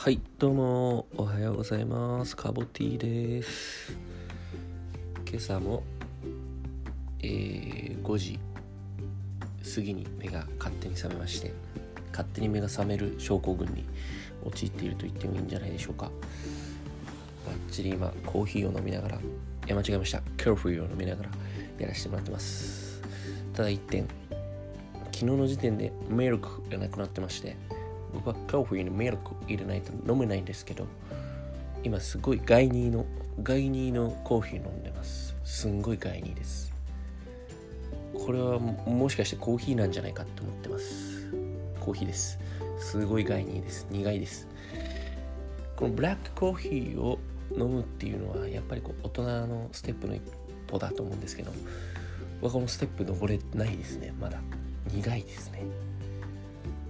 はいどうもおはようございます。カボティです。今朝も、えー、5時過ぎに目が勝手に覚めまして勝手に目が覚める症候群に陥っていると言ってもいいんじゃないでしょうか。バッチリ今コーヒーを飲みながらいや間違えました。カーフィーを飲みながらやらせてもらってます。ただ一点昨日の時点でメルクがなくなってまして僕はコーヒーにミルク入れないと飲めないんですけど今すごいガイニーのガイニのコーヒー飲んでます。すんごいガイニーです。これはもしかしてコーヒーなんじゃないかと思ってます。コーヒーです。すごいガイニーです。苦いです。このブラックコーヒーを飲むっていうのはやっぱりこう大人のステップの一歩だと思うんですけど僕はこのステップ登れないですね。まだ。苦いですね。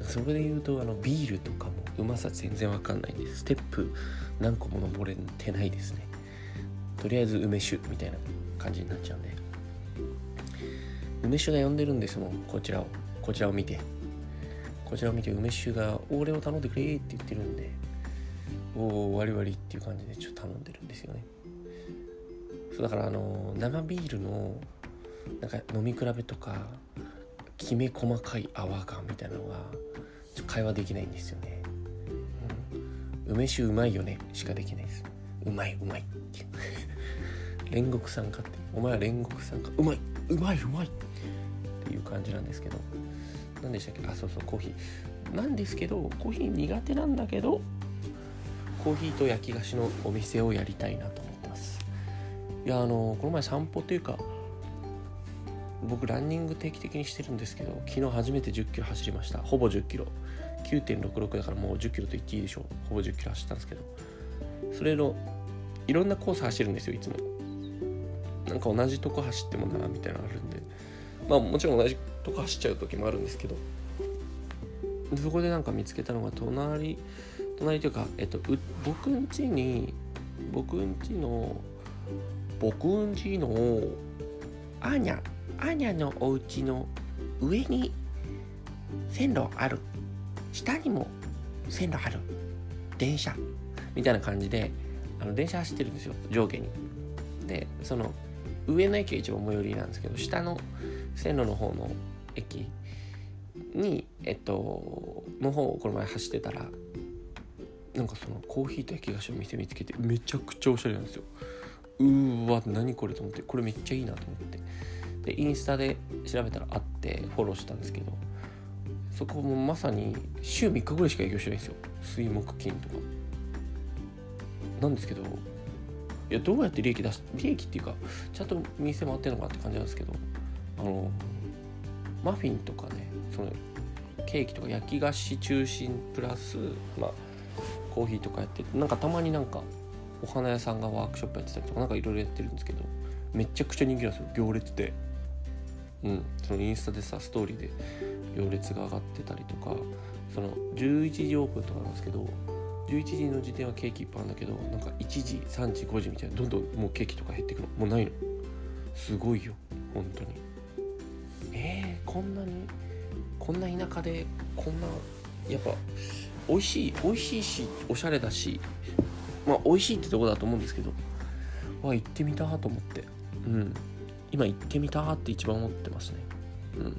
それで言うとあのビールとかもうまさ全然わかんないんですステップ何個も登れてないですね。とりあえず梅酒みたいな感じになっちゃうんで。梅酒が呼んでるんですもんこちらを。こちらを見て。こちらを見て梅酒が「俺を頼んでくれ」って言ってるんで。おお割り割りっていう感じでちょっと頼んでるんですよね。そうだからあの生ビールのなんか飲み比べとかきめ細かい泡感みたいなのがちょ会話できないんですよね、うん、梅酒うまいよねしかできないです。うまいうまい。っていう煉獄さんかって。お前は煉獄さんか。うまいうまいうまい。っていう感じなんですけど。何でしたっけ？あそうそうコーヒー。なんですけどコーヒー苦手なんだけどコーヒーと焼き菓子のお店をやりたいなと思ってます。いやあのこの前散歩というか僕ランニング定期的にしてるんですけど昨日初めて1 0キロ走りました。ほぼ1 0キロ。9.66だからもう1 0キロと言っていいでしょう。ほぼ1 0キロ走ったんですけど。それのいろんなコース走るんですよいつも。なんか同じとこ走ってもなみたいなのあるんで。まあもちろん同じとこ走っちゃう時もあるんですけど。そこでなんか見つけたのが隣隣というか、えっと、僕ん家に僕ん家の僕ん家のアーニャアーニャのお家の上に線路ある。下にも線路ある。電車。みたいな感じであの電車走ってるんですよ。上下に。でその上の駅が一番最寄りなんですけど下の線路の方の駅にえっとの方をこの前走ってたらなんかそのコーヒーと焼き菓子の店見つけてめちゃくちゃおしゃれなんですよ。うーわ何これと思って。これめっちゃいいなと思って。でインスタで調べたらあってフォローしたんですけどそこもまさに週3日ぐらいしか営業してないんですよ。水木金とか。なんですけどいやどうやって利益出す利益っていうかちゃんと店回ってるのかって感じなんですけどあのマフィンとかねそのケーキとか焼き菓子中心プラスまあコーヒーとかやってなんかたまになんかお花屋さんがワークショップやってたりとかなんかいろいろやってるんですけどめちゃくちゃ人気なんですよ行列で。うん。そのインスタでさストーリーで行列が上がってたりとかその11時オープンとかなんですけど11時の時点はケーキいっぱいあるんだけどなんか1時3時5時みたいなどんどんもうケーキとか減ってくの。もうないの。すごいよ。本当に。えー、こんなにこんな田舎でこんなやっぱ美味しい美味しいしおしゃれだしまあ美味しいってとこだと思うんですけどわ行ってみたと思って。うん。今行ってみたって一番思ってますね。うん。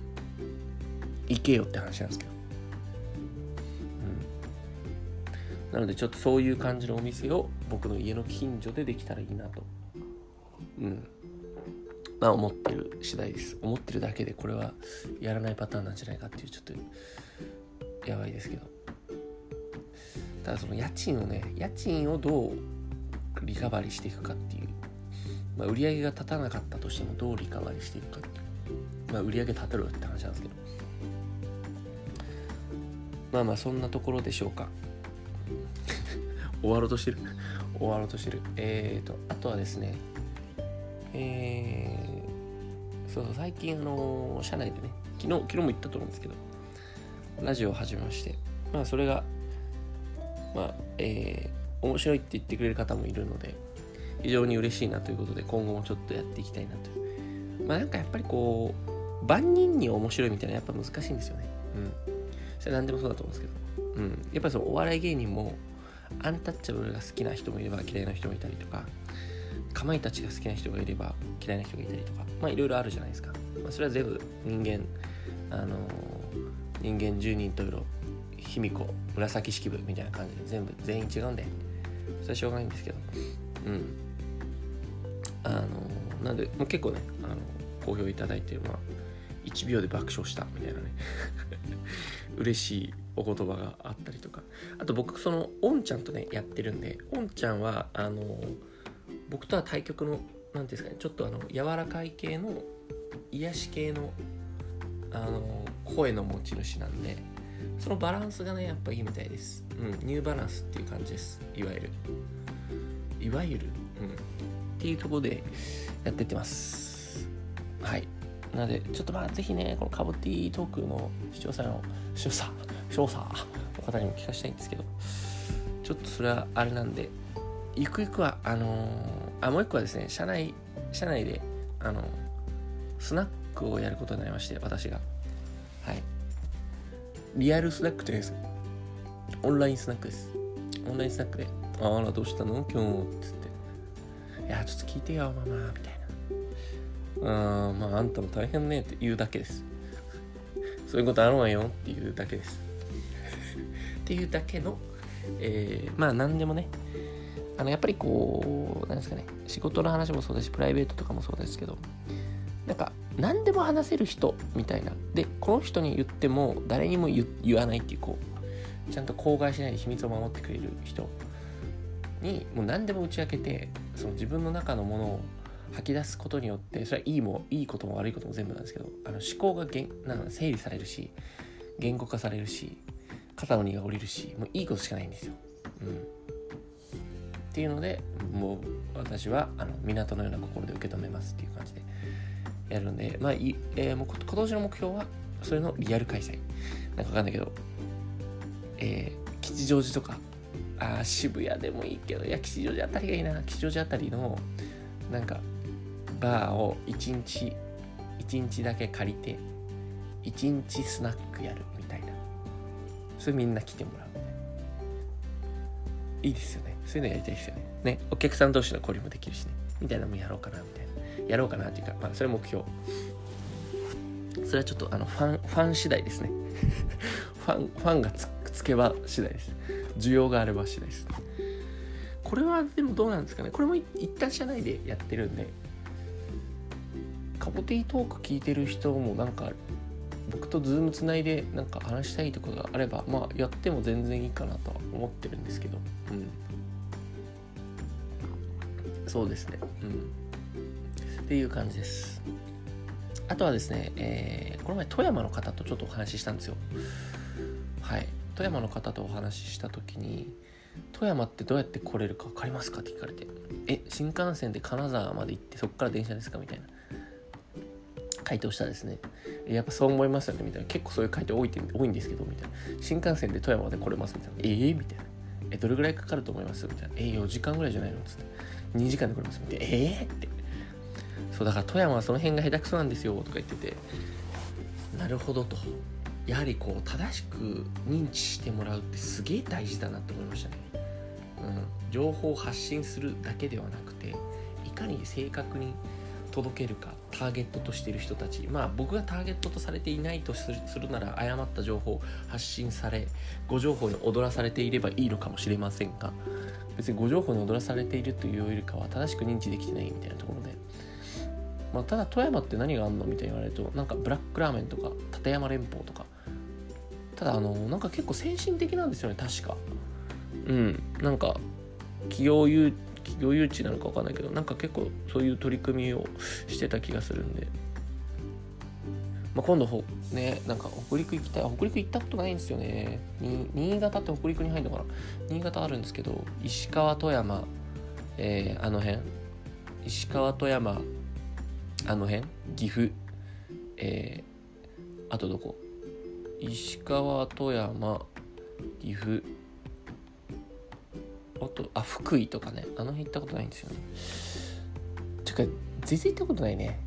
行けよって話なんですけど。うん。なのでちょっとそういう感じのお店を僕の家の近所でできたらいいなと。うん。まあ思ってる次第です。思ってるだけでこれはやらないパターンなんじゃないかっていうちょっとやばいですけど。ただその家賃をね家賃をどうリカバリーしていくかっていうまあ、売り上げが立たなかったとしてもどうリカバリーしていくか、まあ、売り上げ立てろって話なんですけど。まあまあそんなところでしょうか。終わろうとしてる？終わろうとしてる。えーとあとはですね。えー、そうそう最近あの社内でね昨日昨日も言ったと思うんですけどラジオを始めまして。まあそれがまあえー、面白いって言ってくれる方もいるので非常に嬉しいなということで今後もちょっとやっていきたいなとまあなんかやっぱりこう万人に面白いみたいなやっぱ難しいんですよね。うん。それ何でもそうだと思うんですけど。うん。やっぱりそのお笑い芸人もアンタッチャブルが好きな人もいれば嫌いな人もいたりとかかまいたちが好きな人がいれば嫌いな人がいたりとかまあいろいろあるじゃないですか、まあ、それは全部人間あのー、人間10人と色卑弥呼紫式部みたいな感じで全部全員違うんでそれはしょうがないんですけど。うんあの、なんで、まあ、結構ねあの好評いただいてまあ1秒で爆笑したみたいなね。嬉しいお言葉があったりとか。あと僕そのおんちゃんとねやってるんでおんちゃんはあの僕とは対局の何ていうんですかねちょっとあの柔らかい系の癒し系のあの声の持ち主なんでそのバランスがねやっぱいいみたいです。うんニューバランスっていう感じです。いわゆる。いわゆる？うん。っていうところでやってってます。はい。なのでちょっとまあぜひねこのカボティトークの視聴者の視聴者視聴者の方にも聞かせたいんですけどちょっとそれはあれなんでゆくゆくはあのー、あもう一個はですね社内社内であのスナックをやることになりまして私が。はい。リアルスナックじゃないですオンラインスナックです。オンラインスナックで「あらどうしたの？今日」つって「やちょっと聞いてよママ」みたいな「うんまああんたも大変ね」って言うだけです。そういうことあるわよっていうだけです。っていうだけの、えー、まあ何でもね。あのやっぱりこうなんですかね。仕事の話もそうだしプライベートとかもそうですけど。なんか何でも話せる人みたいな。でこの人に言っても誰にも言わないっていうこうちゃんと口外しないで秘密を守ってくれる人。にもう何でも打ち明けてその自分の中のものを吐き出すことによってそれはいいもいいことも悪いことも全部なんですけどあの思考がげんなん整理されるし言語化されるし肩の荷が下りるしもういいことしかないんですよ。うん、っていうのでもう私はあの港のような心で受け止めますっていう感じでやるんでまあい、えー、もう今年の目標はそれのリアル開催なんかわかんないけど、えー、吉祥寺とかあ渋谷でもいいけどいや吉祥寺あたりがいいな。吉祥寺あたりのなんかバーを1日1日だけ借りて1日スナックやるみたいな。それみんな来てもらういいいですよね。そういうのやりたいですよね。ねお客さん同士の交流もできるしね。みたいなのもやろうかなみたいな。やろうかなっていうかまあそれ目標。それはちょっとあのファンファン次第ですね。ファンファンがつつけば次第です。需要があれば次第です。これはでもどうなんですかね。これも一旦社内でやってるんでカボティトーク聞いてる人もなんか僕とズームつないでなんか話したいとかがあればまあやっても全然いいかなとは思ってるんですけど。うん。そうですね。うん。っていう感じです。あとはですね、えー、この前富山の方とちょっとお話ししたんですよ。はい富山の方とお話しした時に富山ってどうやって来れるか分かりますかって聞かれてえ新幹線で金沢まで行ってそこから電車ですかみたいな。回答したですね。やっぱそう思いますよね。みたいな。結構そういう回答多い多いんですけどみたいな。新幹線で富山まで来れますみたいな。えー、みたいな。えどれぐらいかかると思います？みたいな。えー、4時間ぐらいじゃないの？っつって。2時間で来れます。みたいな。ええー、って。そうだから富山はその辺が下手くそなんですよ。とか言ってて。なるほどと。やはりこう正しく認知してもらうってすげえ大事だなって思いましたね、うん、情報を発信するだけではなくていかに正確に届けるかターゲットとしている人たち。まあ僕がターゲットとされていないとするなら誤った情報を発信され誤情報に踊らされていればいいのかもしれませんが別に誤情報に踊らされているというよりかは正しく認知できてないみたいなところで、まあ、ただ富山って何があんのみたいに言われるとなんかブラックラーメンとか立山連峰とかただあのなんか結構先進的なんですよね確か。うん。なんか企業誘企業誘致なのか分かんないけどなんか結構そういう取り組みをしてた気がするんで、まあ、今度ほねなんか北陸行きたい。北陸行ったことないんですよね。新潟って北陸に入るのかな。新潟あるんですけど石川富山えー、あの辺。石川富山あの辺？岐阜？えー、あとどこ？石川富山？岐阜？あとあ福井とかね。あの辺行ったことないんですよね。てか全然行ったことないね。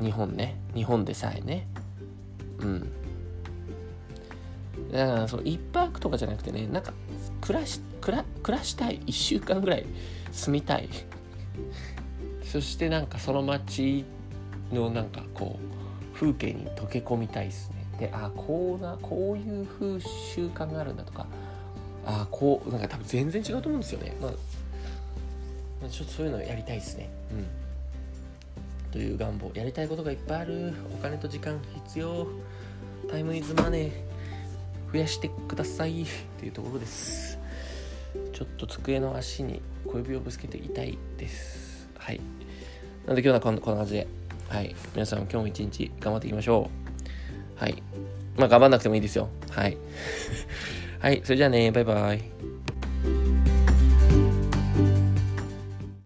日本ね。日本でさえね。うん。だからそう1泊とかじゃなくてねなんか暮らし暮ら暮らしたい。1週間ぐらい住みたい。そしてなんかその街のなんかこう風景に溶け込みたいですね。であこうなこういう風習慣があるんだとかあこうなんか多分全然違うと思うんですよね、まあ、ちょっとそういうのやりたいですね。うん。という願望。やりたいことがいっぱいある。お金と時間必要。タイムイズマネー。増やしてください。っていうところです。ちょっと机の足に小指をぶつけて痛いです。はい。なので今日はこんこんな感じではい。皆さん今日も一日頑張っていきましょう。はい。まあ頑張んなくてもいいですよ。はい。はい。それじゃあね。バイバイ。